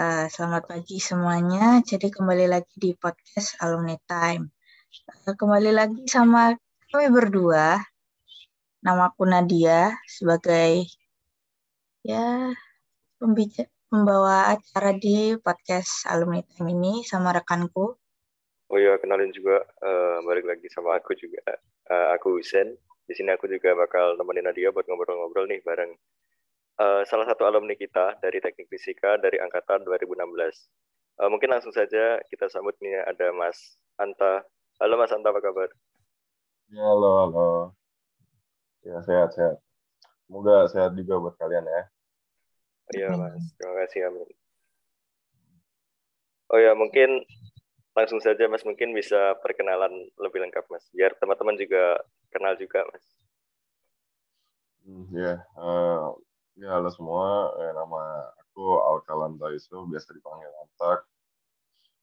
Uh, selamat pagi semuanya. Jadi kembali lagi di podcast Alumni Time. Uh, kembali lagi sama kami berdua. Nama aku Nadia sebagai ya pembicara acara di podcast Alumni Time ini sama rekanku. Oh iya, kenalin juga uh, balik lagi sama aku juga. Uh, aku Husen. Di sini aku juga bakal nemenin Nadia buat ngobrol-ngobrol nih bareng uh, salah satu alumni kita dari Teknik Fisika dari angkatan 2016. Uh, eh, mungkin langsung saja kita sambut nih ada Mas Anta. Halo Mas Anta, apa kabar? Ya, halo, halo. Ya, sehat-sehat. Semoga sehat juga buat kalian ya. Iya, Mas. Terima kasih, Amin. Oh ya, mungkin langsung saja Mas mungkin bisa perkenalan lebih lengkap Mas, biar teman-teman juga kenal juga Mas. Hmm, ya, uh, Ya, halo semua. Eh, nama aku Alkalan Taiso, biasa dipanggil Antak.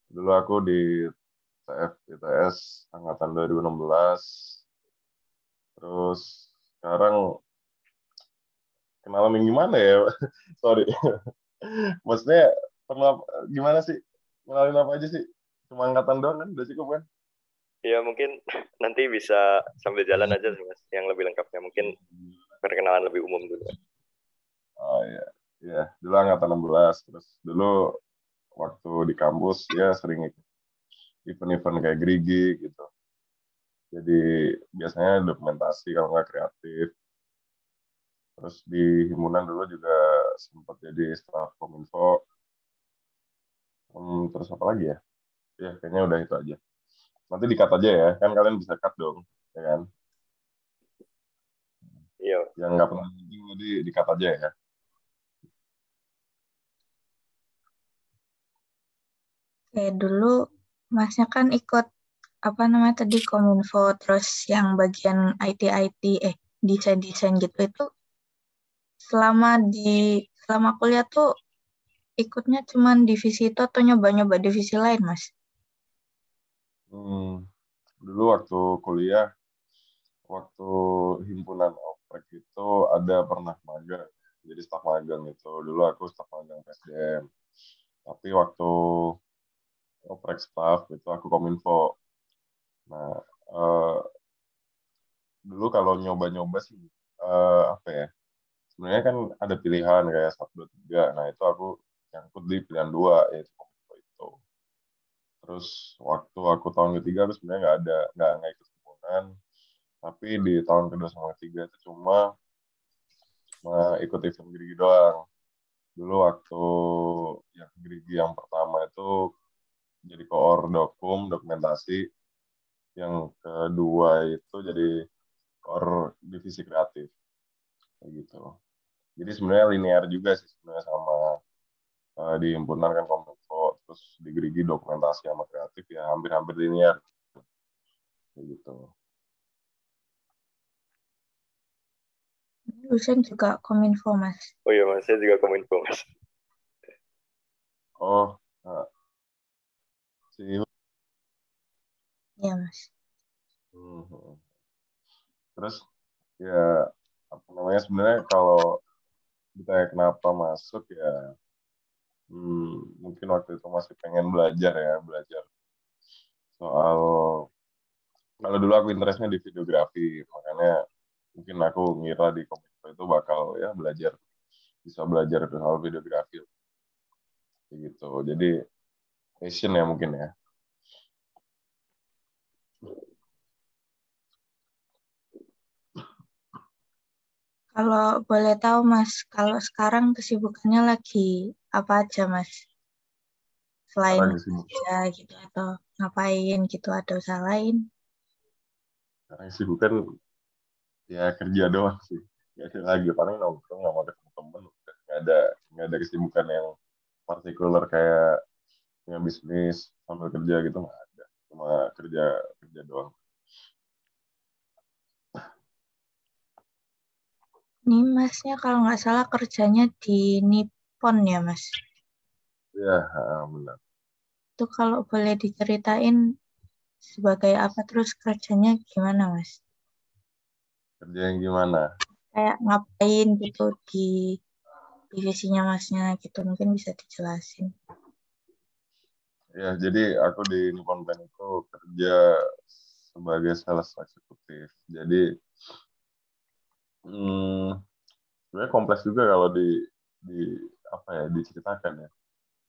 Dulu aku di TF ITS angkatan 2016. Terus sekarang kenalan yang gimana ya? Sorry. Maksudnya pernah gimana sih? Kenalin apa aja sih? Cuma angkatan doang kan? Udah cukup kan? Iya mungkin nanti bisa sambil jalan aja sih mas, yang lebih lengkapnya mungkin perkenalan lebih umum dulu. Dulu angkatan 16. Terus dulu waktu di kampus ya sering event-event kayak Grigi gitu. Jadi biasanya dokumentasi kalau nggak kreatif. Terus di himpunan dulu juga sempat jadi staff kominfo. Hmm, terus apa lagi ya? Ya kayaknya udah itu aja. Nanti dikat aja ya, kan kalian bisa cut dong, ya kan? Iya. Yang nggak pernah di dikat aja ya. Kayak dulu masnya kan ikut apa namanya tadi kominfo terus yang bagian IT IT eh desain desain gitu itu selama di selama kuliah tuh ikutnya cuman divisi itu atau nyoba nyoba divisi lain mas? Hmm, dulu waktu kuliah waktu himpunan oprek itu ada pernah magang jadi staf magang itu dulu aku staf magang PSDM tapi waktu oprek staff itu aku kominfo. Nah uh, dulu kalau nyoba-nyoba sih uh, apa ya sebenarnya kan ada pilihan kayak satu dua tiga. Nah itu aku nyangkut di pilihan dua yaitu kominfo itu. Terus waktu aku tahun ketiga aku sebenarnya nggak ada nggak nggak ikut himpunan tapi di tahun kedua sama ketiga itu cuma cuma ikut event gerigi doang. Dulu waktu yang gerigi yang pertama itu jadi koor dokum dokumentasi. Yang kedua itu jadi koor divisi kreatif. Kayak gitu. Jadi sebenarnya linear juga sih sebenarnya sama uh, di himpunan kan kominfo terus di gerigi dokumentasi sama kreatif ya hampir-hampir linear. Kayak gitu. Lusen juga kominfo mas. Oh iya mas, saya juga kominfo mas. Oh, nah, Iya mas. Hmm. Terus ya apa namanya sebenarnya kalau ditanya kenapa masuk ya hmm, mungkin waktu itu masih pengen belajar ya belajar soal kalau dulu aku interestnya di videografi makanya mungkin aku ngira di komputer itu bakal ya belajar bisa belajar soal videografi gitu jadi passion ya mungkin ya. Kalau boleh tahu Mas, kalau sekarang kesibukannya lagi apa aja Mas? Selain kerja gitu atau ngapain gitu ada usaha lain? Sekarang kesibukan ya kerja doang sih. Gak ada lagi paling nongkrong sama ketemu temen. Gak ada gak ada kesibukan yang partikular kayak punya bisnis sambil kerja gitu nggak ada cuma kerja kerja doang Ini masnya kalau nggak salah kerjanya di Nippon ya mas? Iya benar. Itu kalau boleh diceritain sebagai apa terus kerjanya gimana mas? Kerja yang gimana? Kayak ngapain gitu di divisinya masnya gitu mungkin bisa dijelasin. Ya, jadi aku di Nippon Pen itu kerja sebagai sales eksekutif. Jadi hmm, sebenarnya kompleks juga kalau di di apa ya diceritakan ya.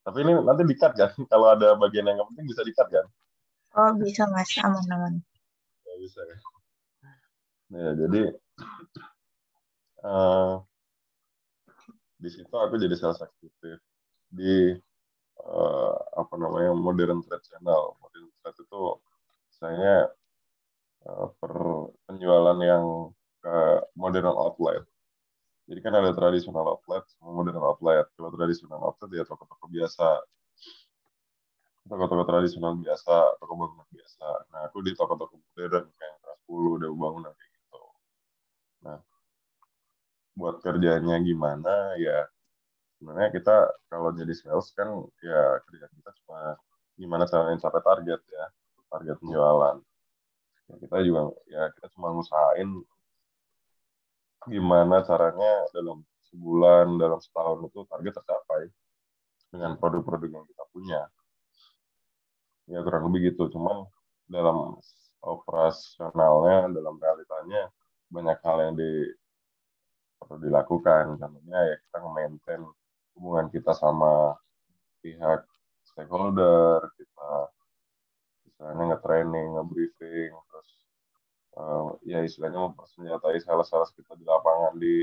Tapi ini nanti dikat kan? Kalau ada bagian yang penting bisa dikat kan? Oh bisa mas, aman-aman. Ya, bisa ya. Ya jadi uh, di situ aku jadi sales eksekutif di uh, apa namanya modern trade channel. Modern trade itu saya uh, per penjualan yang ke modern outlet. Jadi kan ada tradisional outlet sama modern outlet. Kalau tradisional outlet ya toko-toko biasa. Toko-toko tradisional biasa, toko bangunan biasa. Nah, aku di toko-toko modern kayak Trans 10, Dewa Bangunan kayak gitu. Nah, buat kerjanya gimana ya sebenarnya kita kalau jadi sales kan ya kerja kita cuma gimana caranya capai target ya target penjualan. Ya, kita juga ya kita cuma ngusahain gimana caranya dalam sebulan dalam setahun itu target tercapai dengan produk-produk yang kita punya. Ya kurang lebih gitu. Cuman dalam operasionalnya dalam realitanya banyak hal yang di perlu dilakukan. Contohnya ya kita nge-maintain hubungan kita sama pihak stakeholder kita misalnya nge-training, nge-briefing terus uh, ya istilahnya mempersenjatai sales-sales kita di lapangan di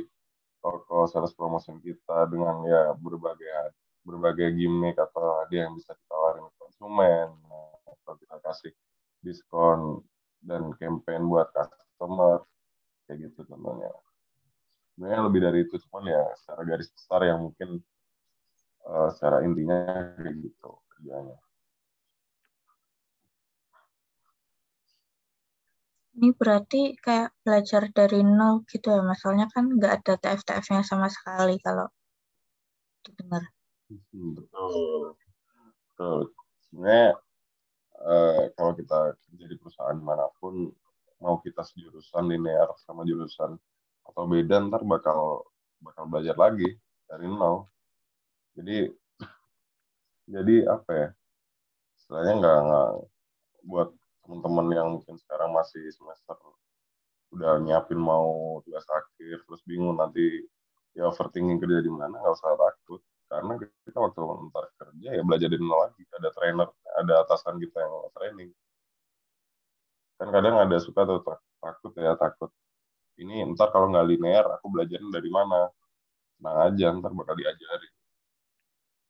toko sales promotion kita dengan ya berbagai berbagai gimmick atau hadiah yang bisa ditawarin konsumen atau kita kasih diskon dan campaign buat customer kayak gitu contohnya. Sebenarnya lebih dari itu cuman ya secara garis besar yang mungkin uh, secara intinya kayak gitu kerjanya. Ini berarti kayak belajar dari nol gitu ya, masalahnya kan nggak ada TF-TF-nya sama sekali kalau didengar. Hmm, betul, betul. Sebenarnya uh, kalau kita kerja di perusahaan mana pun, mau kita sejurusan linear sama jurusan atau beda, ntar bakal bakal belajar lagi dari nol jadi jadi apa ya? Istilahnya nggak nggak buat teman-teman yang mungkin sekarang masih semester udah nyiapin mau tugas akhir terus bingung nanti ya overthinking kerja di mana nggak usah takut. Karena kita waktu ntar kerja ya belajar di nol lagi. Ada trainer ada atasan kita yang training. Kan kadang ada suka tuh takut ya takut. Ini ntar kalau nggak linear aku belajarin dari mana? Tenang aja ntar bakal diajarin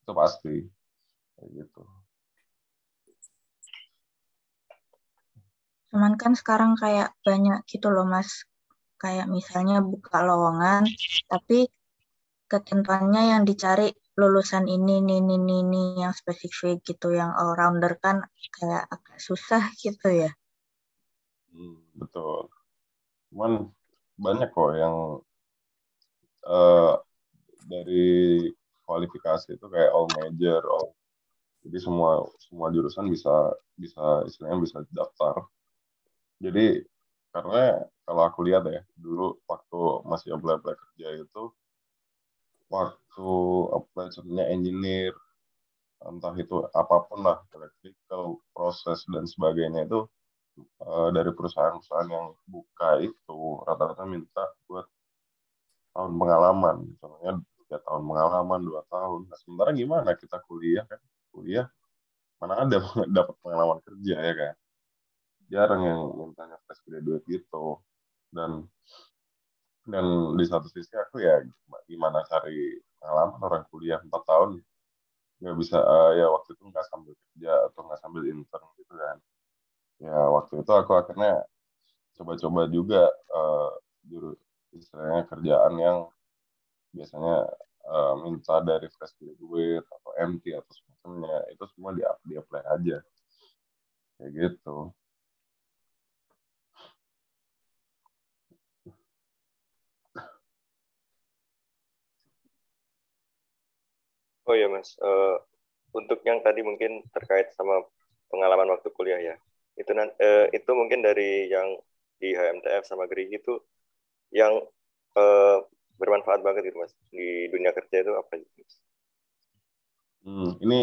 itu pasti. Kayak gitu. Cuman kan sekarang kayak banyak gitu loh mas. Kayak misalnya buka lowongan tapi ketentuannya yang dicari lulusan ini ini ini ini yang spesifik gitu yang all rounder kan kayak agak susah gitu ya. Hmm, betul. Cuman banyak kok yang uh, dari kualifikasi itu kayak all major, all jadi semua semua jurusan bisa bisa istilahnya bisa daftar. Jadi karena kalau aku lihat ya dulu waktu masih apply apply kerja itu waktu apply contohnya engineer entah itu apa pun lah electrical proses dan sebagainya itu uh, dari perusahaan-perusahaan yang buka itu rata-rata minta buat tahun pengalaman contohnya tiga tahun pengalaman dua tahun. Nah, sementara gimana? Kita kuliah kan? Kuliah mana ada dapat pengalaman kerja ya kan? Jarang yang mintanya fresh graduate gitu. Dan dan di satu sisi aku ya gimana cari pengalaman orang kuliah empat tahun? Nggak bisa uh, ya waktu itu nggak sambil kerja atau nggak sambil intern gitu kan. Ya waktu itu aku akhirnya coba-coba juga uh, juru istilahnya kerjaan yang biasanya uh, minta dari fresh graduate atau MT atau semacamnya itu semua di di apply aja. Kayak gitu. Oh iya mas, uh, untuk yang tadi mungkin terkait sama pengalaman waktu kuliah ya, itu uh, itu mungkin dari yang di HMTF sama GRI itu yang uh, bermanfaat banget gitu mas di dunia kerja itu apa gitu mas? Hmm, ini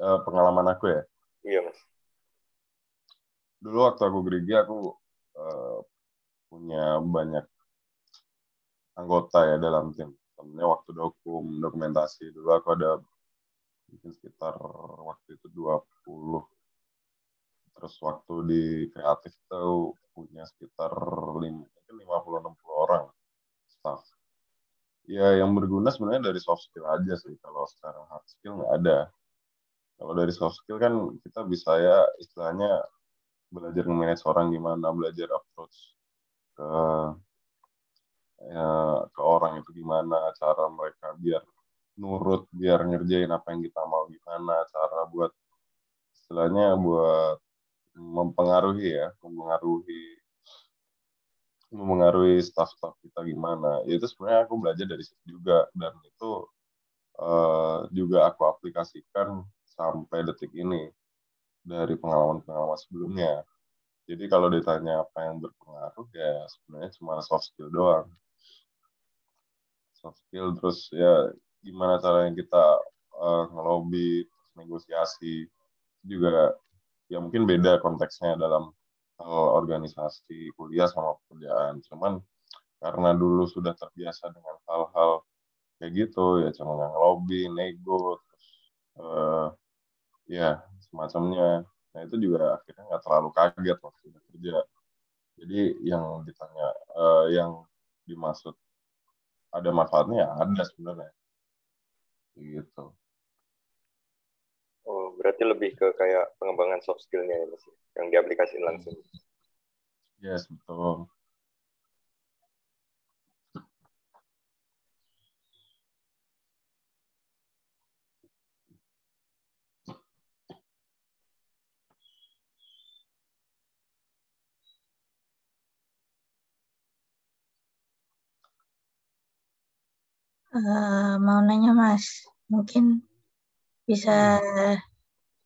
uh, pengalaman aku ya. Iya mas. Dulu waktu aku gerigi aku uh, punya banyak anggota ya dalam tim. Temennya waktu dokum, dokumentasi. Dulu aku ada mungkin sekitar waktu itu 20. Terus waktu di kreatif itu punya sekitar 5, mungkin 50-60 orang staff. Ya yang berguna sebenarnya dari soft skill aja sih. Kalau secara hard skill nggak ada. Kalau dari soft skill kan kita bisa ya istilahnya belajar nge-manage orang gimana, belajar approach ke ya, ke orang itu gimana, cara mereka biar nurut biar ngerjain apa yang kita mau gimana cara buat istilahnya buat mempengaruhi ya mempengaruhi mempengaruhi staff-staff kita gimana. Ya, itu sebenarnya aku belajar dari situ juga. Dan itu uh, juga aku aplikasikan sampai detik ini dari pengalaman-pengalaman sebelumnya. Jadi kalau ditanya apa yang berpengaruh ya sebenarnya cuma soft skill doang. Soft skill terus ya gimana caranya kita uh, ngelobi, negosiasi juga ya mungkin beda konteksnya dalam organisasi kuliah sama pekerjaan. Cuman karena dulu sudah terbiasa dengan hal-hal kayak gitu ya cuma ngelobi, nego, terus uh, ya semacamnya. Nah itu juga akhirnya nggak terlalu kaget waktu udah kerja. Jadi yang ditanya, uh, yang dimaksud ada manfaatnya ya ada sebenarnya gitu berarti lebih ke kayak pengembangan soft skillnya ya mas yang diaplikasikan langsung. Yes betul. Uh, mau nanya Mas, mungkin bisa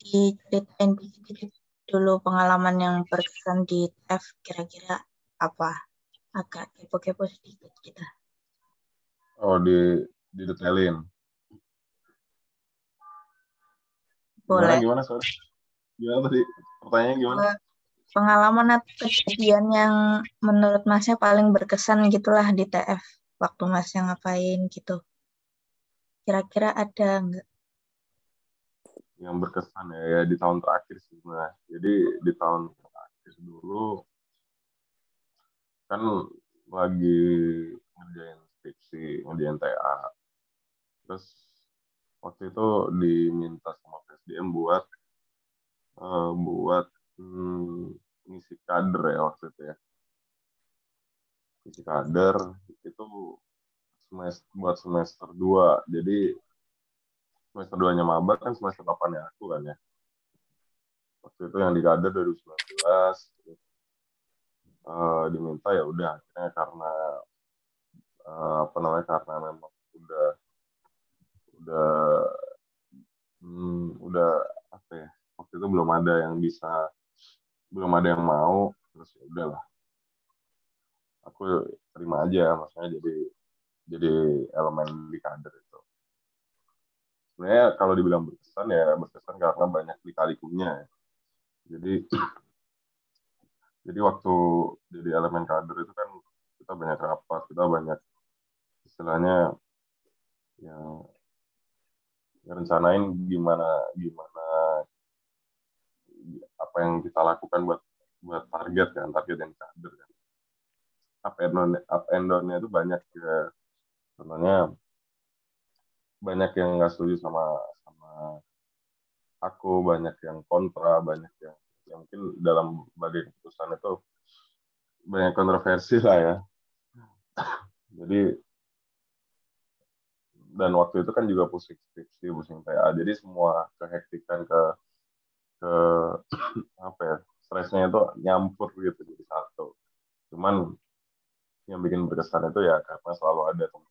diceritain dikit dulu pengalaman yang berkesan di TF kira-kira apa? Agak kepo-kepo sedikit kita. Oh, di di detailin. Boleh. Gimana, gimana sorry? Gimana tadi? Pertanyaannya gimana? Uh, pengalaman atau kejadian yang menurut Masnya paling berkesan gitulah di TF waktu Mas yang ngapain gitu. Kira-kira ada nggak? Yang berkesan ya, ya di tahun terakhir sih sebenarnya. Jadi di tahun terakhir dulu kan lagi ngerjain skripsi, ngerjain TA. Terus waktu itu diminta sama PSDM buat uh, buat hmm, ngisi kader ya waktu itu ya isi kader itu semester buat semester 2 jadi semester 2 nya maba kan semester 8 ya aku kan ya. Waktu itu yang di kader 2019 uh, diminta ya udah akhirnya karena uh, apa namanya karena memang udah udah hmm, udah apa ya waktu itu belum ada yang bisa belum ada yang mau terus ya udahlah. Aku terima aja maksudnya jadi jadi elemen di kader itu sebenarnya kalau dibilang berkesan ya berkesan karena banyak dikalikunya jadi jadi waktu jadi elemen kader itu kan kita banyak rapat kita banyak istilahnya yang rencanain gimana gimana apa yang kita lakukan buat buat target kan target yang kader kan. Up and down up and down-nya itu banyak ya. Sebenarnya banyak yang nggak setuju sama sama aku banyak yang kontra banyak yang yang mungkin dalam bagai keputusan itu banyak kontroversi lah ya. Jadi dan waktu itu kan juga pusing skripsi pusing TA jadi semua kehektikan ke ke apa ya stresnya itu nyampur gitu jadi satu. Cuman yang bikin berkesan itu ya karena selalu ada teman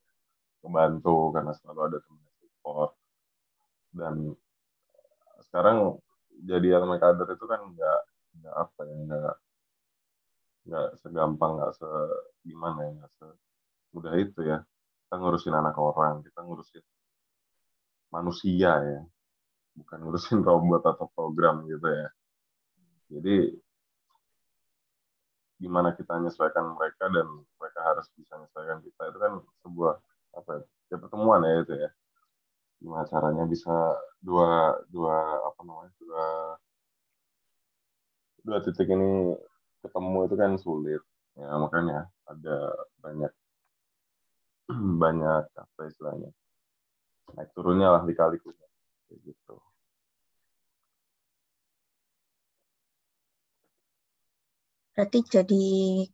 membantu karena selalu ada teman support. Dan sekarang jadi elemen kader itu kan nggak nggak apa ya nggak nggak segampang nggak se gimana ya nggak mudah itu ya. Kita ngurusin anak orang kita ngurusin manusia ya. Bukan ngurusin robot atau program gitu ya. Jadi gimana kita menyesuaikan mereka dan mereka harus bisa menyesuaikan kita itu kan sebuah apa ya, ya pertemuan ya itu ya gimana caranya bisa dua dua apa namanya dua dua titik ini ketemu itu kan sulit. Ya makanya ada banyak banyak apa istilahnya naik turunnya lah di kaliku gitu. Berarti jadi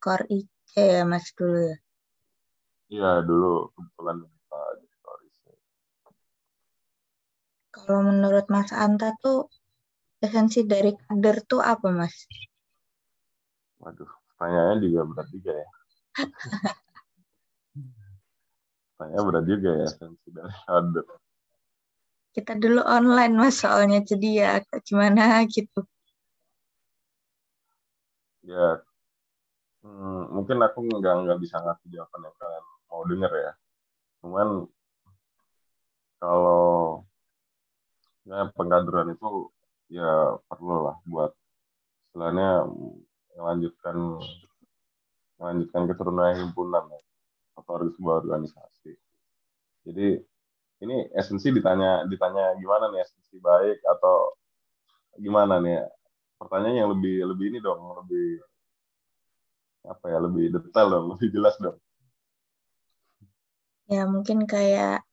core IC ya mas dulu ya? Iya dulu kebetulan kita jadi core IC kalau menurut mas Anta tuh esensi dari kader tuh apa mas? Waduh pertanyaannya juga berat juga ya. Tanya berat juga ya esensi dari kader. Kita dulu online mas soalnya jadi ya gimana gitu. Ya hmm, mungkin aku nggak nggak bisa ngasih jawaban yang kalian mau denger ya. Cuman kalau ya pengkaderan itu ya perlu lah buat istilahnya melanjutkan melanjutkan keturunan himpunan ya, atau sebuah organisasi. Jadi ini esensi ditanya ditanya gimana nih esensi baik atau gimana nih? Pertanyaan yang lebih lebih ini dong lebih apa ya lebih detail dong lebih jelas dong. Ya mungkin kayak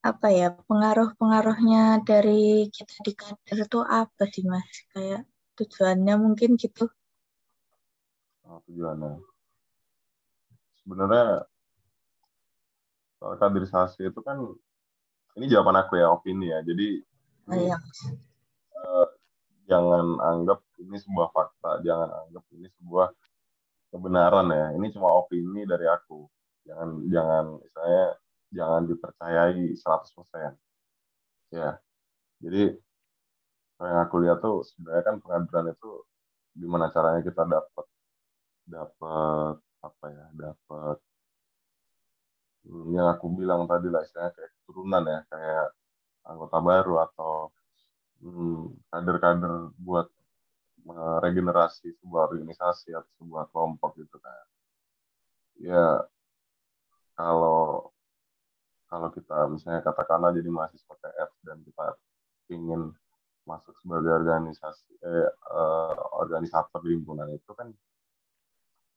apa ya pengaruh-pengaruhnya dari kita di kader itu apa sih mas? Kayak tujuannya mungkin gitu. Oh, tujuannya. Sebenarnya soal kaderisasi itu kan ini jawaban aku ya opini ya. Jadi oh, iya. uh, jangan anggap ini sebuah fakta jangan anggap ini sebuah kebenaran ya. Ini cuma opini dari aku. Jangan jangan saya jangan dipercayai 100% ya. Jadi yang aku lihat tuh sebenarnya kan pengadilan itu gimana caranya kita dapat dapat apa ya dapat yang aku bilang tadi lah istilahnya kayak keturunan ya kayak anggota baru atau hmm, kader-kader hmm, buat regenerasi sebuah organisasi atau sebuah kelompok gitu kan. Ya kalau kalau kita misalnya katakanlah jadi mahasiswa TF dan kita ingin masuk sebagai organisasi eh, eh, organisator di himpunan itu kan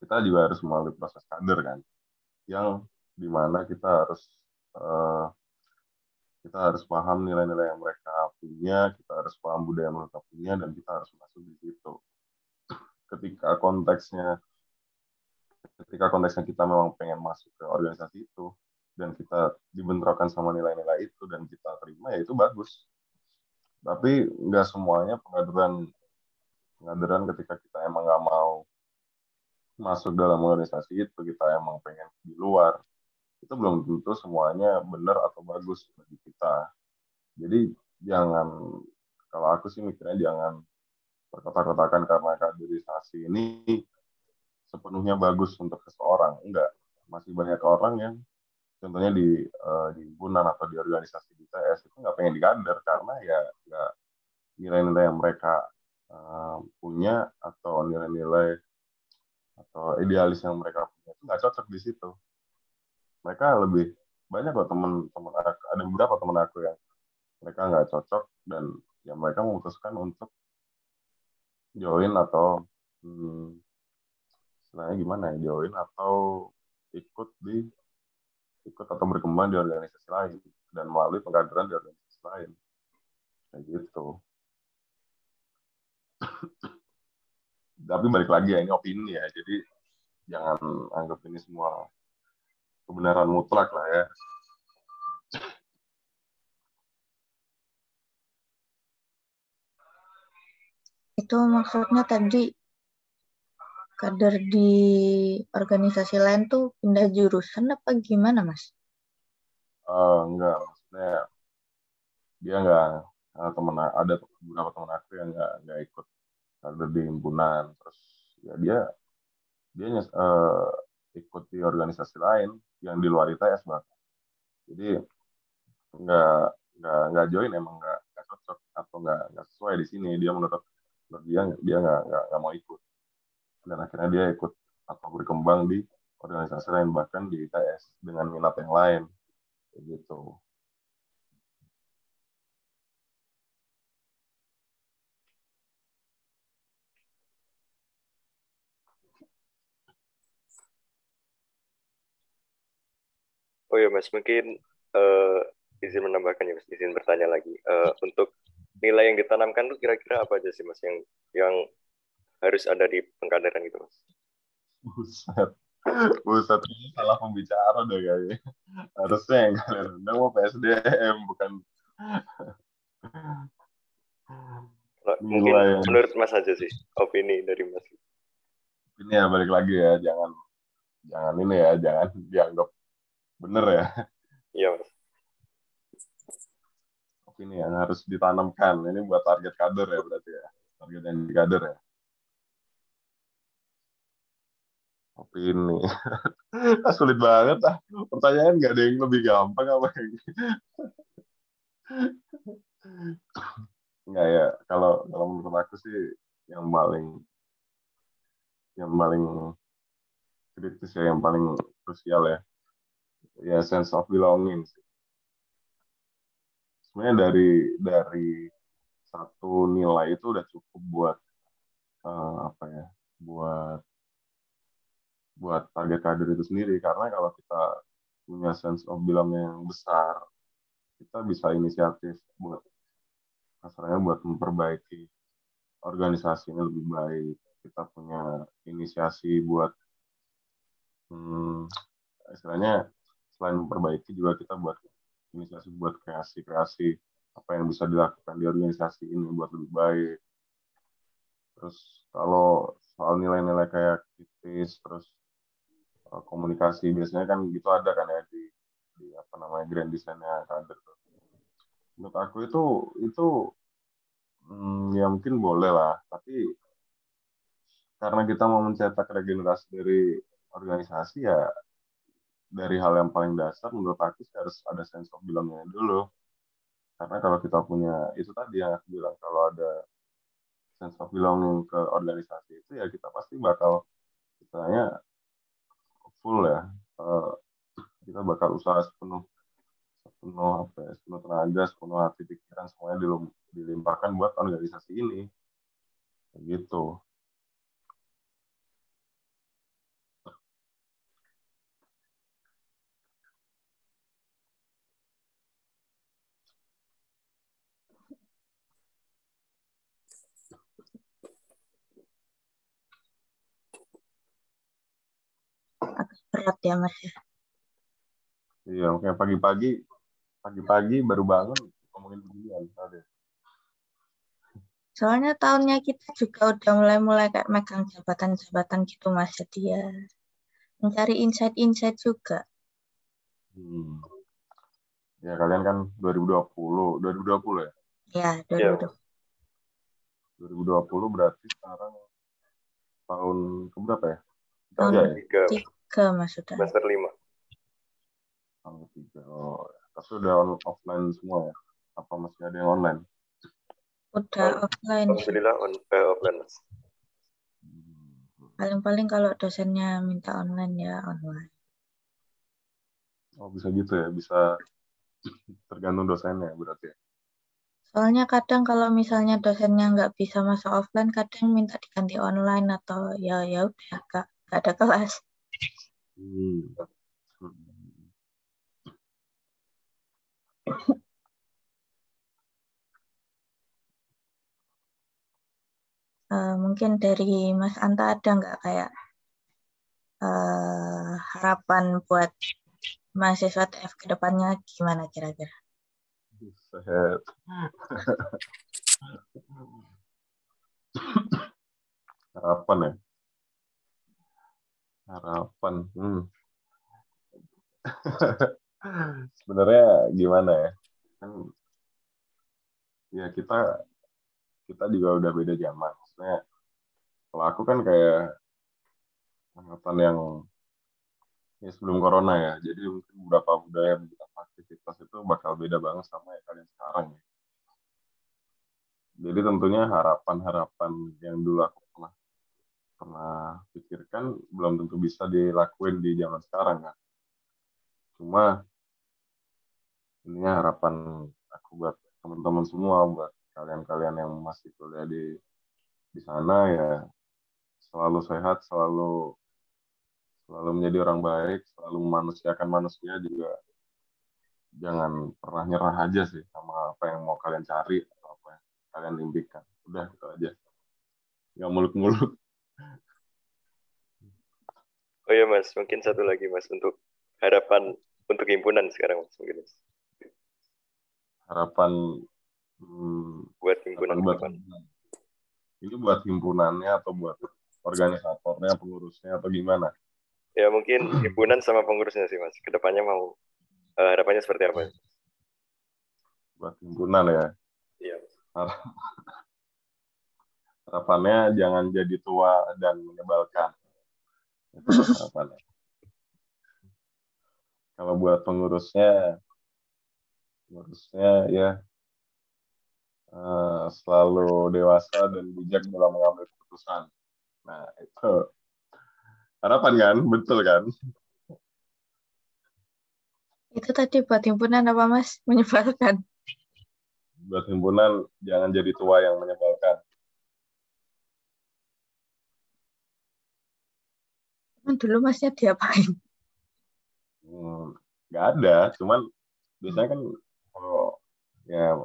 kita juga harus melalui proses kader kan yang di mana kita harus uh, kita harus paham nilai-nilai yang mereka punya, kita harus paham budaya yang mereka punya, dan kita harus masuk di situ. Ketika konteksnya, ketika konteksnya kita memang pengen masuk ke organisasi itu, dan kita dibentrokan sama nilai-nilai itu, dan kita terima, ya itu bagus. Tapi nggak semuanya pengadilan pengadilan ketika kita emang nggak mau masuk dalam organisasi itu, kita emang pengen di luar, itu belum tentu semuanya benar atau bagus bagi kita. Jadi jangan kalau aku sih mikirnya jangan berkotak-kotakan karena kaderisasi ini sepenuhnya bagus untuk seseorang. Enggak, masih banyak orang yang contohnya di uh, di himpunan atau di organisasi di TS itu nggak pengen dikader karena ya nggak nilai-nilai yang mereka uh, punya atau nilai-nilai atau idealis yang mereka punya itu nggak cocok di situ. Mereka lebih banyak kok teman-teman ada beberapa teman aku yang mereka nggak cocok dan ya mereka memutuskan untuk join atau hmm, gimana ya join atau ikut di ikut atau berkembang di organisasi lain dan melalui pengkaderan di organisasi lain. Kayak gitu. Tapi balik lagi ya ini opini ya. Jadi jangan anggap ini semua kebenaran mutlak lah ya. Itu maksudnya tadi kader di organisasi lain tuh pindah jurusan apa gimana mas? Uh, enggak, maksudnya dia enggak uh, temen ada beberapa teman aku yang enggak enggak ikut kader di himpunan. Terus ya dia dia uh, ikut di organisasi lain yang di luar ITS bahkan. Jadi nggak nggak nggak join emang nggak nggak cocok atau nggak nggak sesuai di sini. Dia menurut dia dia nggak nggak mau ikut dan akhirnya dia ikut atau berkembang di organisasi lain bahkan di ITS dengan minat yang lain gitu Oh ya Mas, mungkin uh, izin menambahkan ya Mas, izin bertanya lagi. Uh, untuk nilai yang ditanamkan tuh kira-kira apa aja sih Mas yang yang harus ada di pengkaderan itu Mas? Buset. Buset, ini salah pembicara deh kayaknya. Harusnya yang kalian undang mau PSDM, bukan... Mungkin menurut Mas aja sih, opini dari Mas. Ini ya, balik lagi ya, jangan jangan ini ya, jangan dianggap Bener ya? Iya, Mas. Ini yang harus ditanamkan. Ini buat target kader ya berarti ya. Target yang di kader ya. Opini. Sulit banget ah. Pertanyaan nggak ada yang lebih gampang apa yang Enggak ya. Kalau kalau menurut aku sih yang paling yang paling kritis ya, yang paling krusial ya ya sense of belonging sih. Sebenarnya dari dari satu nilai itu udah cukup buat uh, apa ya, buat buat target kader itu sendiri karena kalau kita punya sense of belonging yang besar, kita bisa inisiatif buat kasarnya buat memperbaiki organisasi ini lebih baik. Kita punya inisiasi buat hmm, selain memperbaiki juga kita buat inisiasi buat kreasi-kreasi apa yang bisa dilakukan di organisasi ini buat lebih baik. Terus kalau soal nilai-nilai kayak kritis, terus komunikasi biasanya kan gitu ada kan ya di, di apa namanya grand design-nya kader. Menurut aku itu itu hmm, ya mungkin boleh lah, tapi karena kita mau mencetak regenerasi dari organisasi ya dari hal yang paling dasar menurut aku harus ada sense of belonging dulu karena kalau kita punya itu tadi yang aku bilang kalau ada sense of belonging ke organisasi itu ya kita pasti bakal misalnya full ya. Uh, kita bakal usaha sepenuh sepenuh apa ya, sepenuh tenaga sepenuh hati pikiran semuanya dilimpahkan buat organisasi ini. Gitu berat ya mas ya. Iya makanya pagi-pagi pagi-pagi baru bangun ngomongin beginian ada soalnya tahunnya kita juga udah mulai-mulai kayak megang jabatan-jabatan gitu mas. Jadi ya mencari insight-insight juga. Hmm. ya kalian kan 2020 2020 ya? Ya 2020 2020 berarti sekarang tahun keberapa ya? Tahun ya? Tiga ke maksudnya. Semester lima. Tahun tiga. Oh, tapi udah on, offline semua ya? Apa masih ada yang online? Udah oh, offline. Alhamdulillah on, eh, offline mas. Paling-paling kalau dosennya minta online ya online. Oh bisa gitu ya, bisa tergantung dosennya berarti ya? Soalnya kadang kalau misalnya dosennya nggak bisa masuk offline, kadang minta diganti online atau ya ya udah gak, gak ada kelas. Uh, mungkin dari Mas Anta ada nggak kayak uh, harapan buat mahasiswa TF ke depannya gimana kira-kira? harapan ya? Harapan hmm. sebenarnya gimana ya kan ya kita kita juga udah beda zaman maksudnya kalau aku kan kayak angkatan yang ya sebelum corona ya. Jadi mungkin beberapa budaya, beberapa aktivitas itu bakal beda banget sama yang kalian sekarang ya. Jadi tentunya harapan-harapan yang dulu aku pernah pikirkan belum tentu bisa dilakuin di zaman sekarang kan. Cuma ini harapan aku buat teman-teman semua, buat kalian-kalian yang masih kuliah di di sana ya selalu sehat, selalu selalu menjadi orang baik, selalu memanusiakan manusia juga jangan pernah nyerah aja sih sama apa yang mau kalian cari atau apa yang kalian impikan. Udah gitu aja. Gak muluk-muluk. Oh iya mas, mungkin satu lagi mas untuk harapan untuk himpunan sekarang mas mungkin mas. Harapan hmm, buat himpunan buat himpunan. Ini buat himpunannya atau buat organisatornya, pengurusnya atau gimana? Ya mungkin himpunan sama pengurusnya sih mas. Ke depannya mau uh, harapannya seperti apa? Buat himpunan ya. Iya. Harapannya jangan jadi tua dan menyebalkan. Kalau buat pengurusnya, pengurusnya ya uh, selalu dewasa dan bijak dalam mengambil keputusan. Nah, itu harapan kan, betul kan? Itu tadi buat himpunan apa Mas? Menyebalkan. Buat himpunan jangan jadi tua yang menyebalkan. Dulu Masnya diapain? Hmm, gak ada, cuman biasanya kan kalau ya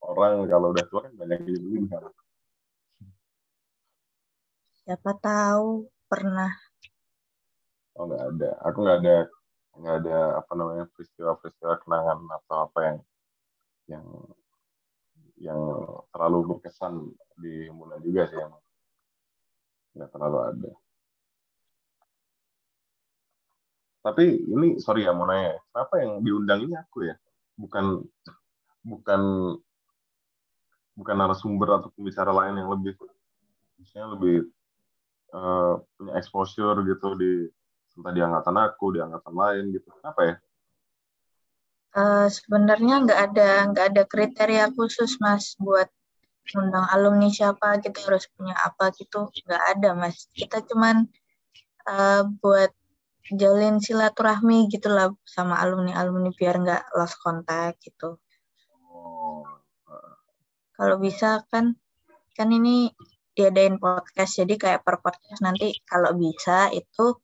orang kalau udah tua kan banyak yang kan. Siapa tahu pernah. Oh nggak ada. Aku nggak ada nggak ada apa namanya peristiwa-peristiwa kenangan atau apa yang yang yang terlalu berkesan di Muna juga sih yang nggak terlalu ada. Tapi ini sorry ya mau nanya, kenapa yang diundang ini aku ya? Bukan bukan bukan narasumber atau pembicara lain yang lebih misalnya lebih uh, punya exposure gitu di entah di angkatan aku di angkatan lain gitu. Apa ya? Uh, sebenarnya nggak ada nggak ada kriteria khusus mas buat undang alumni siapa kita harus punya apa gitu nggak ada mas. Kita cuman uh, buat jalin silaturahmi gitulah sama alumni alumni biar nggak lost kontak gitu. Kalau bisa kan kan ini diadain podcast jadi kayak per podcast nanti kalau bisa itu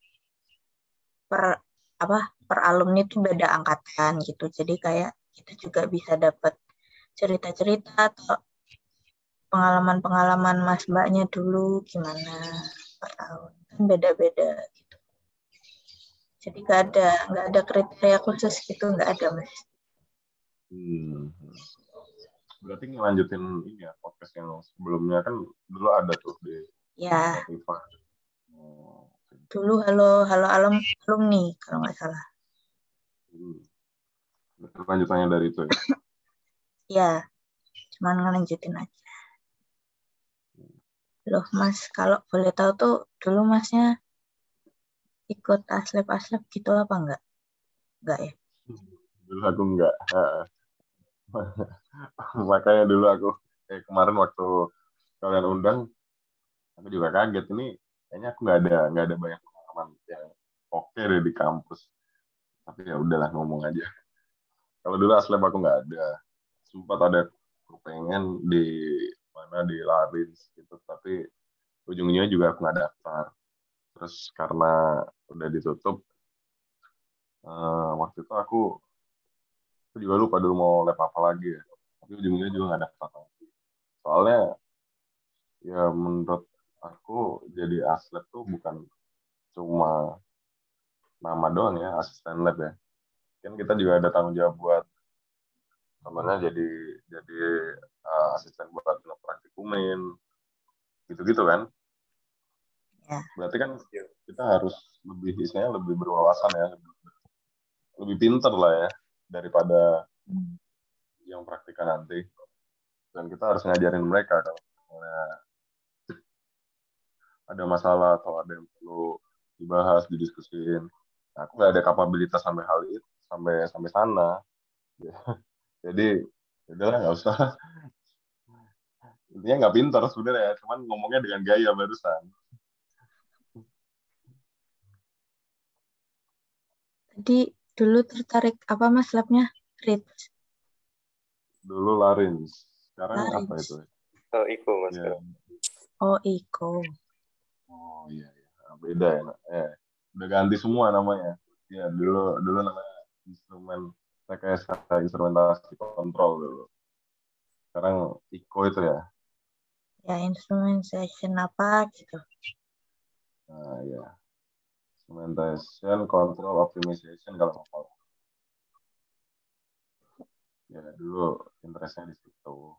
per apa per alumni itu beda angkatan gitu. Jadi kayak kita juga bisa dapat cerita-cerita atau pengalaman-pengalaman mas mbaknya dulu gimana per tahun. Kan beda-beda. gitu jadi nggak ada nggak ada kriteria khusus gitu nggak ada mas. Hmm. Berarti ngelanjutin ini ya podcast yang sebelumnya kan dulu ada tuh di ya. Spotify. Oh, dulu halo halo alum alumni kalau nggak salah. Hmm. lanjutannya dari itu ya? Ya cuman ngelanjutin aja. Loh mas kalau boleh tahu tuh dulu masnya ikut aslep aslep gitu apa enggak? Enggak ya? Dulu aku enggak makanya dulu aku eh, kemarin waktu kalian undang aku juga kaget. Ini kayaknya aku nggak ada nggak ada banyak pengalaman yang oke okay di kampus. Tapi ya udahlah ngomong aja. Kalau dulu aslem aku nggak ada. Sempat ada pengen di mana di Larins gitu. Tapi ujungnya juga aku nggak daftar terus karena udah ditutup uh, waktu itu aku aku juga lupa dulu mau lab apa lagi ya. Tapi ujungnya juga nggak daftar lagi soalnya ya menurut aku jadi aslep tuh bukan cuma nama doang ya asisten lab ya. Kan kita juga ada tanggung jawab buat temennya jadi jadi uh, asisten buat praktikumin gitu-gitu kan ya. berarti kan kita harus lebih istilahnya lebih berwawasan ya lebih, pinter lah ya daripada yang praktikan nanti. Dan kita harus ngajarin mereka kalau ada masalah atau ada yang perlu dibahas didiskusin. Aku nggak ada kapabilitas sampai hal itu sampai sampai sana. Jadi ya udahlah nggak usah. Intinya nggak pinter sebenarnya cuman ngomongnya dengan gaya barusan Tadi dulu tertarik apa mas labnya? Rich. dulu larins sekarang Larins. apa itu Oh, Iko mas. ya. Oh Iko. oh iya iya beda ya Nak. eh udah ganti semua namanya ya dulu dulu namanya instrumen rekayasa instrumentasi kontrol dulu sekarang Iko itu ya Ya instrumentation apa gitu. nah ya instrumentation control optimization kalau nggak salah ya dulu interestnya di situ.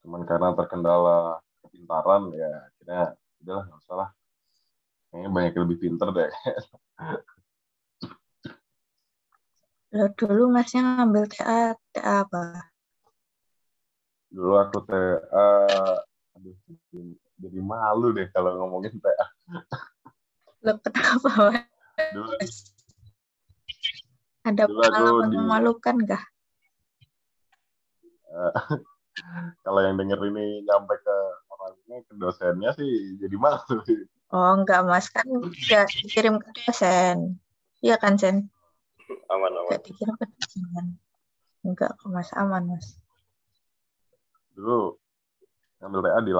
Cuman karena terkendala kepintaran ya akhirnya udahlah nggak usah lah. Kayaknya banyak yang lebih pinter deh. Lo dulu masnya ngambil TA, TA apa? dulu aku TA aduh jadi malu deh kalau ngomongin TA Lo kenapa mas? dulu Ada Dulu pengalaman di- memalukan gak? kalau yang denger ini nyampe ke orangnya ke dosennya sih jadi malu Oh enggak mas, kan tidak dikirim ke dosen. Iya kan Sen? Aman aman. Enggak dikirim ke dosen. Enggak mas, aman mas. dulu ngambil TA di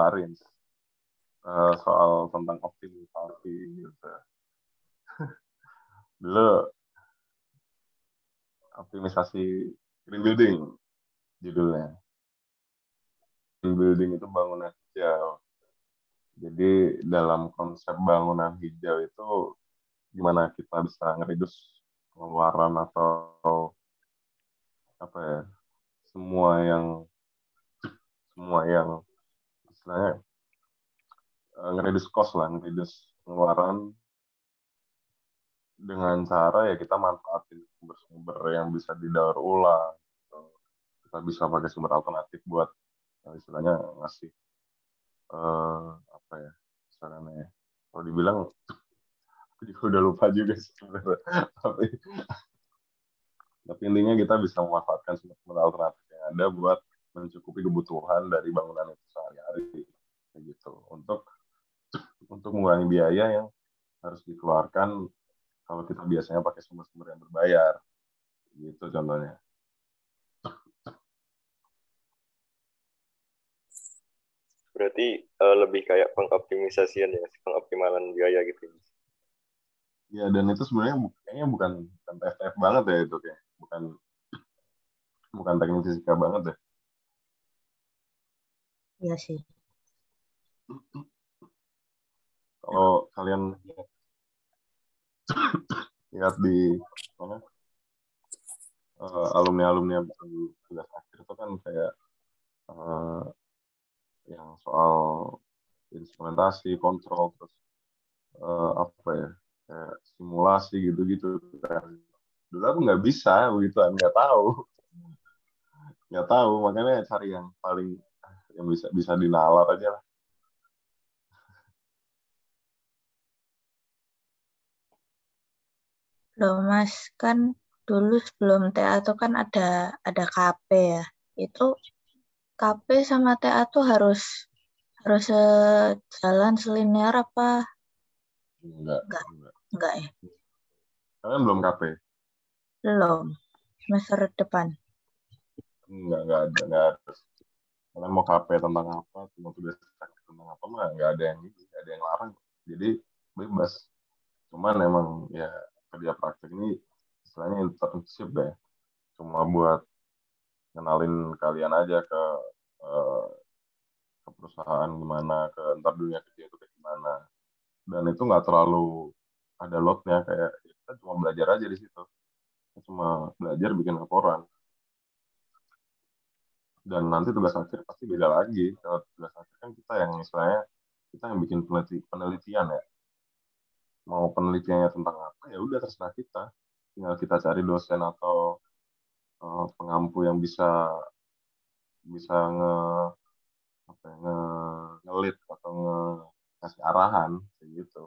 Eh, soal tentang optimisasi gitu. Dulu optimisasi green building judulnya. Green building itu bangunan hijau. Jadi dalam konsep bangunan hijau itu gimana kita bisa ngeredus pengeluaran atau apa ya semua yang semua yang istilahnya eh, ngeredus cost lah ngeredus pengeluaran. Dengan cara ya kita manfaatin sumber-sumber yang bisa didaur ulang. Kita bisa pakai sumber alternatif buat istilahnya ngasih eh, apa ya istilahnya ya. Kalau dibilang aku juga udah lupa juga sebenarnya. tapi tapi intinya kita bisa memanfaatkan sumber-sumber alternatif yang ada buat mencukupi kebutuhan dari bangunan itu sehari-hari. Kayak gitu. Untuk untuk mengurangi biaya yang harus dikeluarkan kalau kita biasanya pakai sumber-sumber yang berbayar gitu contohnya Berarti eh, lebih kayak pengoptimisasian ya, pengoptimalan biaya gitu. ya dan itu sebenarnya kayaknya bukan bukan TFF banget ya itu kayak bukan bukan teknik fisika banget deh Iya sih. Kalau kalian lihat- di mana alumni alumni yang tugas akhir itu kan kayak eh, yang soal instrumentasi kontrol terus eh, apa ya kayak simulasi gitu-gitu. Kan dulu aku nggak bisa begitu nggak tahu. Nggak tahu makanya cari yang paling yang bisa bisa dinalar aja lah Loh Mas, kan dulu sebelum TA tuh kan ada ada KP ya. Itu KP sama TA tuh harus harus sejalan selinear apa enggak Nggak. enggak enggak ya? kalian belum KP Belum. Semester depan. enggak enggak ada enggak ada kalian mau KP tentang apa mau tugas tentang apa mah nggak ada yang ini nggak ada yang larang jadi bebas cuman emang ya kerja praktek ini istilahnya internship deh. Cuma buat kenalin kalian aja ke eh, ke perusahaan gimana ke entar dunia kerja itu kayak gimana. Dan itu nggak terlalu ada loadnya kayak ya kita cuma belajar aja di situ. Kita cuma belajar bikin laporan. Dan nanti tugas akhir pasti beda lagi. Kalau tugas akhir kan kita yang istilahnya kita yang bikin peneliti- penelitian ya mau penelitiannya tentang apa ya udah terserah kita tinggal kita cari dosen atau eh, pengampu yang bisa bisa nge apa ya, nge ngelit atau nge kasih arahan kayak gitu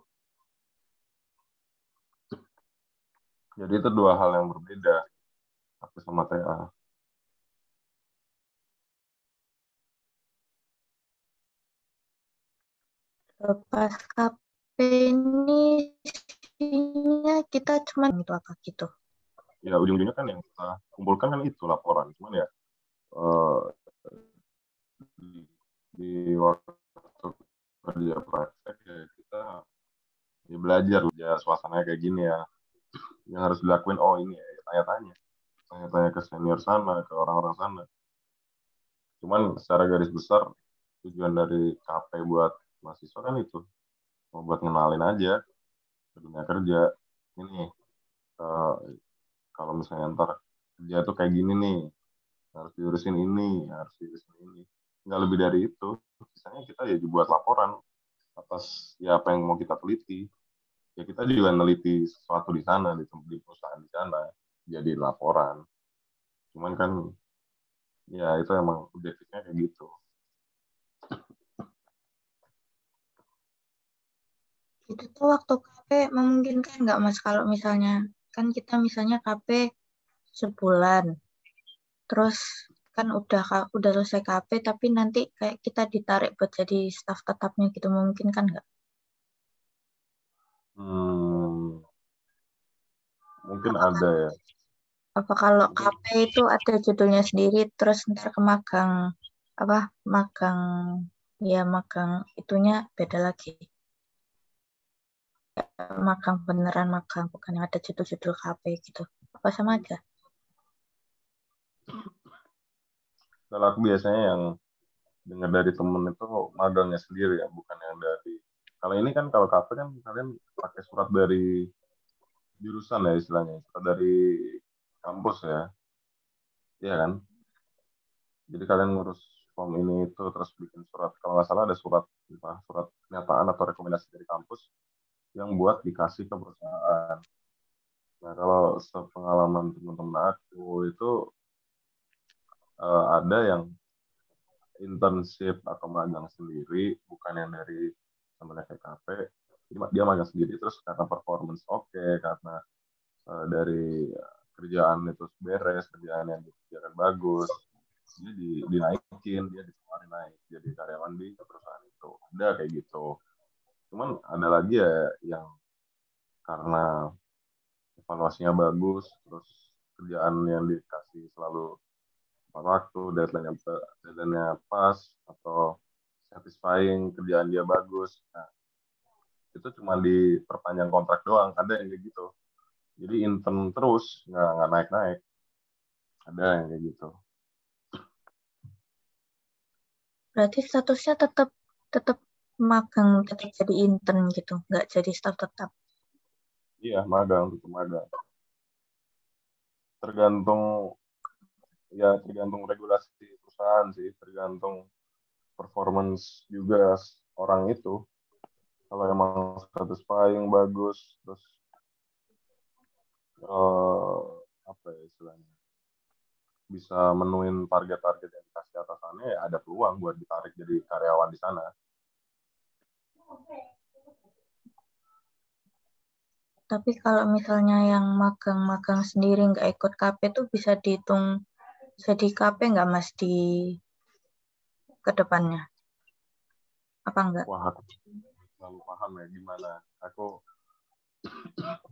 Jadi itu dua hal yang berbeda. Aku sama TA. Pas KP ini isinya kita cuma itu apa gitu. Ya ujung-ujungnya kan yang kita kumpulkan kan itu laporan. Cuman ya uh, di, di waktu kerja praktek ya kita ya belajar ya suasananya kayak gini ya yang harus dilakuin oh ini ya tanya-tanya tanya-tanya ke senior sana ke orang-orang sana cuman secara garis besar tujuan dari KP buat mahasiswa kan itu buat ngenalin aja ke dunia kerja. Ini uh, kalau misalnya ntar kerja tuh kayak gini nih harus diurusin ini harus diurusin ini. Nggak lebih dari itu. Misalnya kita ya dibuat laporan atas ya apa yang mau kita teliti. Ya kita juga neliti sesuatu di sana di, di perusahaan di sana jadi laporan. Cuman kan ya itu emang objektifnya kayak gitu itu tuh waktu KP memungkinkan nggak mas kalau misalnya kan kita misalnya KP sebulan terus kan udah udah selesai KP tapi nanti kayak kita ditarik buat jadi staff tetapnya gitu mungkin kan nggak Hmm, mungkin apa, ada ya. Apa kalau KP itu ada judulnya sendiri, terus ntar ke magang apa magang ya magang itunya beda lagi. Magang beneran magang bukan yang ada judul-judul KP gitu. Apa sama aja? Kalau aku biasanya yang dengar dari temen itu magangnya sendiri ya, bukan yang dari kalau ini kan kalau kafe kan kalian pakai surat dari jurusan ya istilahnya, surat dari kampus ya. Iya kan? Jadi kalian ngurus form ini itu terus bikin surat. Kalau nggak salah ada surat entah surat pernyataan atau rekomendasi dari kampus yang buat dikasih ke perusahaan. Nah kalau sepengalaman teman-teman aku itu uh, ada yang internship atau magang sendiri, bukan yang dari sama TKP dia magang sendiri terus karena performance oke okay, karena uh, dari kerjaan itu beres kerjaan yang dikerjakan bagus dia di, dinaikin dia ditawarin naik jadi karyawan di perusahaan itu. Ada kayak gitu cuman ada lagi ya yang karena evaluasinya bagus terus kerjaan yang dikasih selalu waktu deadline-nya deadline-nya pas atau satisfying kerjaan dia bagus. Nah itu cuma diperpanjang kontrak doang ada yang kayak gitu. Jadi intern terus nggak nggak naik naik ada yang kayak gitu. Berarti statusnya tetap tetap magang tetap jadi intern gitu nggak jadi staff tetap. Iya magang tetap magang. Tergantung ya tergantung regulasi perusahaan sih tergantung performance juga orang itu. Kalau emang satisfying bagus terus uh, apa ya istilahnya bisa menuin target-target yang dikasih atasannya ya ada peluang buat ditarik jadi karyawan di sana. Tapi kalau misalnya yang magang-magang sendiri nggak ikut KP tuh bisa dihitung jadi KP nggak mas di ke depannya? Apa enggak? Wah, aku selalu paham ya gimana. Aku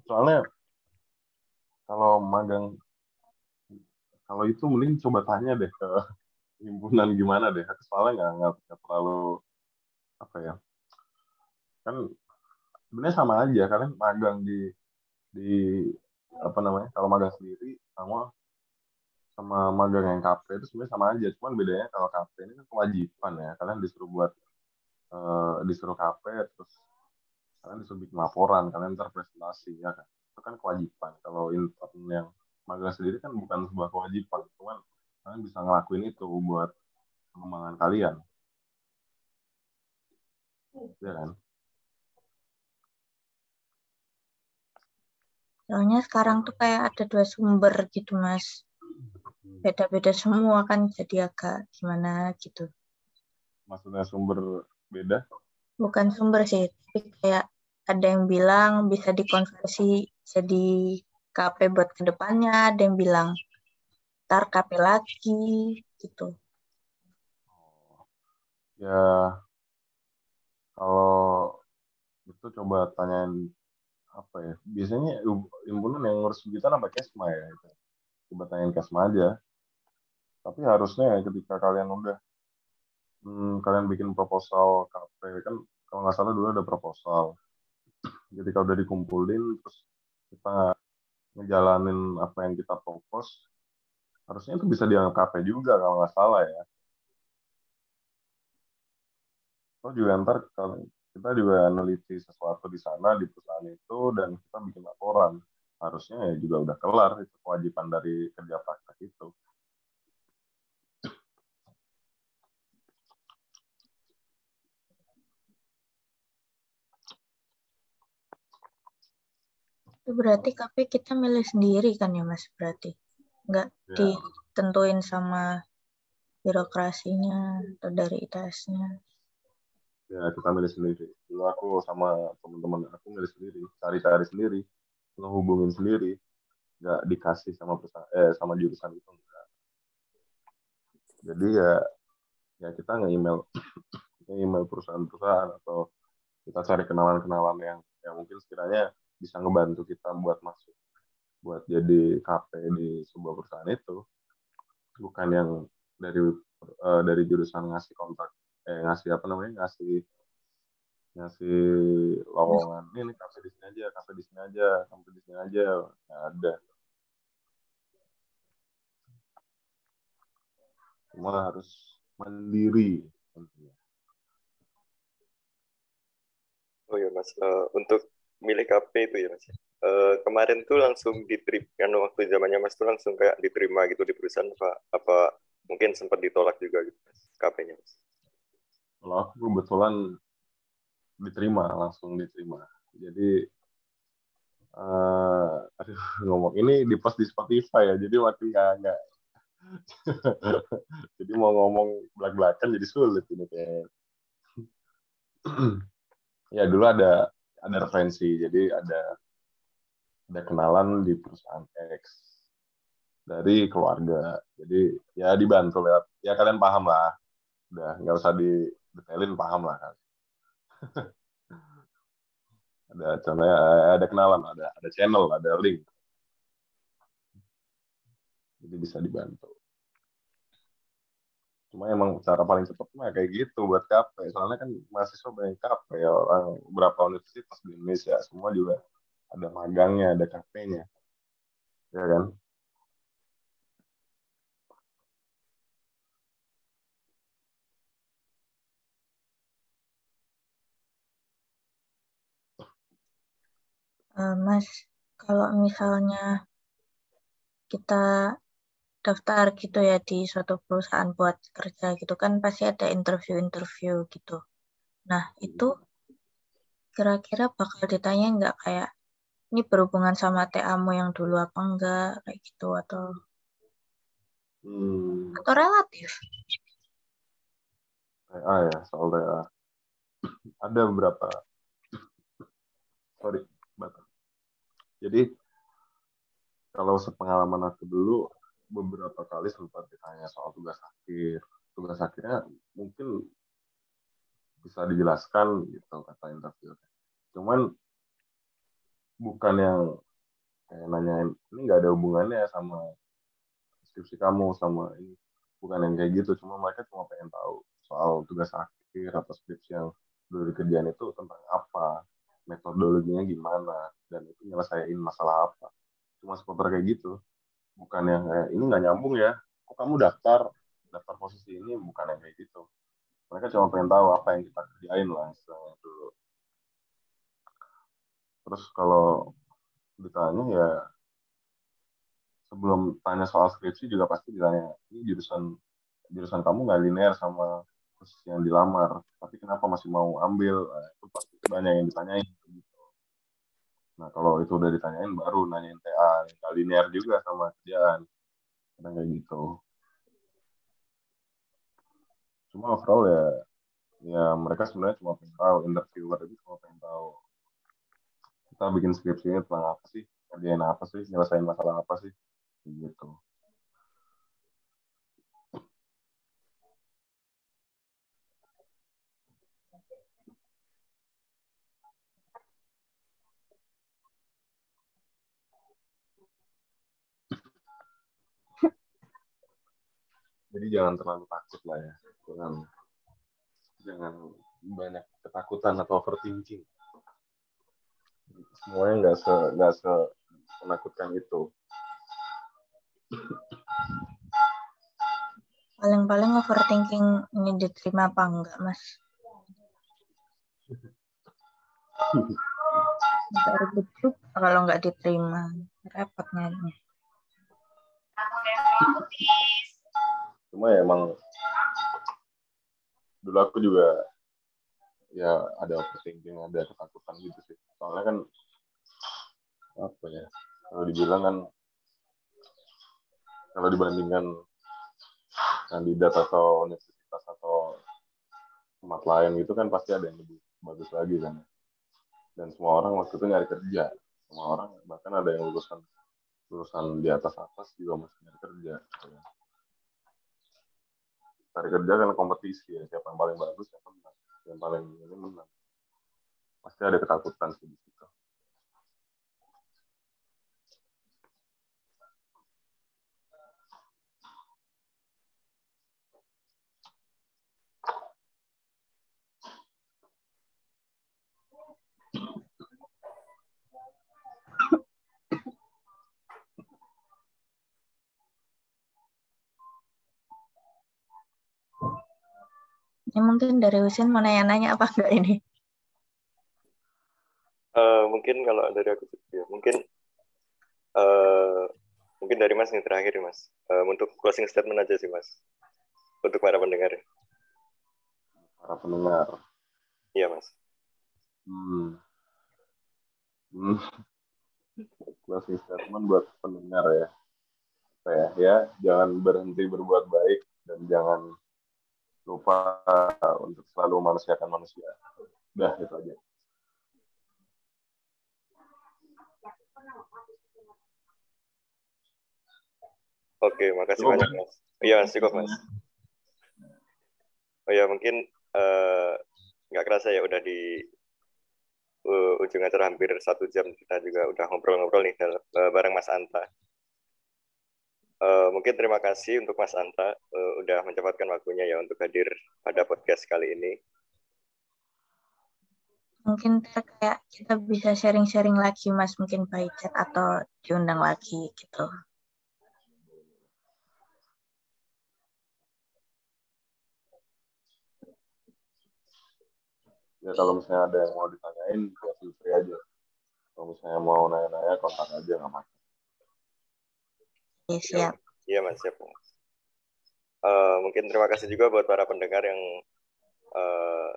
soalnya kalau magang kalau itu mending coba tanya deh ke himpunan gimana deh. Soalnya nggak terlalu apa ya. Kan sebenarnya sama aja kalian magang di di apa namanya kalau magang sendiri sama sama magang yang KP itu sebenarnya sama aja cuman bedanya kalau KP ini kan kewajiban ya kalian disuruh buat uh, disuruh KP terus kalian disuruh bikin laporan kalian terpresentasi ya kan? Itu kan kewajiban kalau intern yang magang sendiri kan bukan sebuah kewajiban cuman kalian bisa ngelakuin itu buat pengembangan kalian. Ya kan Soalnya sekarang tuh kayak ada dua sumber gitu mas beda-beda semua kan jadi agak gimana gitu. Maksudnya sumber beda? Bukan sumber sih, tapi kayak ada yang bilang bisa dikonversi jadi KP buat ke depannya, ada yang bilang ntar KP lagi gitu. Ya kalau itu coba tanyain apa ya biasanya himpunan yang ngurus begitu apa kesma ya itu coba tanyain kesma aja. Tapi harusnya ya ketika kalian udah hmm, kalian bikin proposal KP kan kalau nggak salah dulu ada proposal. Jadi kalau udah dikumpulin terus kita ngejalanin apa yang kita propose harusnya itu bisa dianggap KP juga kalau nggak salah ya. Atau juga ntar kita juga meneliti sesuatu di sana di perusahaan itu dan kita bikin laporan harusnya ya juga udah kelar itu kewajiban dari kerja praktek itu Itu berarti KP kita milih sendiri kan ya Mas berarti? Nggak ya. ditentuin sama birokrasinya atau dari ITS-nya? Ya kita milih sendiri. Dulu aku sama teman-teman aku milih sendiri, cari-cari sendiri, ngehubungin sendiri, nggak dikasih sama perusahaan, eh sama jurusan itu enggak. Jadi ya ya kita nge-email nge-email perusahaan-perusahaan atau kita cari kenalan-kenalan yang yang mungkin sekiranya bisa ngebantu kita buat masuk buat jadi KP di sebuah perusahaan itu bukan yang dari uh, dari jurusan ngasih kontrak eh ngasih apa namanya ngasih ngasih lowongan. Ini nih kafe di sini aja kafe di sini aja kafe di sini aja. Nggak ada. Cuma harus mandiri oh ya mas. Uh, untuk milih KP itu ya mas. Uh, kemarin tuh langsung diterima kan waktu zamannya mas tuh langsung kayak diterima gitu di perusahaan apa apa mungkin sempat ditolak juga gitu mas KP-nya mas. Kalau aku kebetulan diterima langsung diterima. Jadi uh, aduh ngomong ini di post di Spotify ya jadi makin nggak nggak. Jadi mau ngomong belak belakan jadi sulit ini kayak ya dulu ada ada referensi jadi ada ada kenalan di perusahaan X dari keluarga. Jadi ya dibantu lewat ya kalian paham lah. Udah nggak usah detailin paham lah kan ada contohnya ada kenalan ada ada channel ada link. Jadi bisa dibantu. Cuma emang cara paling cepat mah kayak gitu buat KP soalnya kan mahasiswa banyak KP ya orang berapa universitas di Indonesia semua juga ada magangnya ada KP-nya ya kan uh, Mas kalau misalnya kita daftar gitu ya di suatu perusahaan buat kerja gitu kan pasti ada interview-interview gitu. Nah itu kira-kira bakal ditanya nggak kayak ini berhubungan sama TA-mu yang dulu apa enggak kayak gitu atau hmm. atau relatif? TA ya soal TA. Ada beberapa sorry Jadi kalau sepengalaman aku dulu beberapa kali sempat ditanya soal tugas akhir. Tugas akhirnya mungkin bisa dijelaskan gitu kata interview. Cuman bukan yang kayak nanyain ini nggak ada hubungannya sama skripsi kamu sama ini bukan yang kayak gitu cuma mereka cuma pengen tahu soal tugas akhir atau skripsi yang dulu dikerjain itu tentang apa metodologinya gimana dan itu nyelesain masalah apa. Cuma seputar kayak gitu. Bukan yang kayak ini nggak nyambung ya. Kok kamu daftar? Daftar posisi ini bukan yang kayak gitu. Mereka cuma pengen tahu apa yang kita kerjain lah istilahnya dulu terus kalau ditanya ya sebelum tanya soal skripsi juga pasti ditanya ini jurusan jurusan kamu nggak linear sama posisi yang dilamar. Tapi kenapa masih mau ambil? Nah, itu pasti banyak yang ditanyain Nah kalau itu udah ditanyain baru nanyain TA, yang linear juga sama kerjaan. Kadang kayak gitu. Cuma overall ya, ya mereka sebenarnya cuma pengen tahu, interviewer itu cuma pengen tahu. Kita bikin skripsinya tentang apa sih, kerjain apa sih nyelesain masalah apa sih gitu jadi jangan terlalu takut lah ya. Jangan jangan banyak ketakutan atau overthinking. Semuanya nggak se nggak se menakutkan itu. Paling-paling overthinking ini diterima apa enggak mas? Nggak ribet juga kalau nggak diterima repotnya cuma ya emang dulu aku juga ya ada overthinking ada ketakutan gitu sih. Soalnya kan apa ya kalau dibilang kan kalau dibandingkan kandidat atau universitas atau tempat lain gitu kan pasti ada yang lebih bagus lagi kan. Dan semua orang waktu itu nyari kerja. Semua orang bahkan ada yang lulusan lulusan di atas atas juga masih nyari kerja gitu cari kerja kan kompetisi ya siapa yang paling bagus siapa menang. Yang paling ini menang. Pasti ada ketakutan sih di situ Ini mungkin dari Husin mau nanya-nanya apa enggak ini? Uh, mungkin kalau dari aku ya, mungkin uh, mungkin dari Mas yang terakhir Mas. Uh, untuk closing statement aja sih Mas. Untuk para pendengar. Para pendengar. Iya Mas. Hmm. hmm. Closing statement buat pendengar ya. Apa ya? Ya, jangan berhenti berbuat baik dan jangan lupa untuk selalu manusiakan manusia. Udah, itu aja. Oke, makasih cukup, banyak, Mas. Iya, cukup, Mas. Oh ya, mungkin uh, nggak kerasa ya udah di uh, ujung acara hampir satu jam kita juga udah ngobrol-ngobrol nih uh, bareng Mas Anta. Uh, mungkin terima kasih untuk Mas Anta uh, udah mencapatkan waktunya ya untuk hadir pada podcast kali ini. Mungkin kayak kita bisa sharing-sharing lagi Mas, mungkin by chat atau diundang lagi gitu. Ya kalau misalnya ada yang mau ditanyain, ya free aja. Kalau misalnya mau nanya-nanya, kontak aja nggak masalah. Oke, siap. Iya, Mas, siap. Uh, mungkin terima kasih juga buat para pendengar yang uh,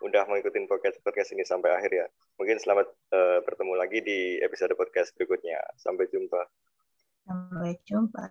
udah mengikuti podcast podcast ini sampai akhir ya. Mungkin selamat uh, bertemu lagi di episode podcast berikutnya. Sampai jumpa. Sampai jumpa.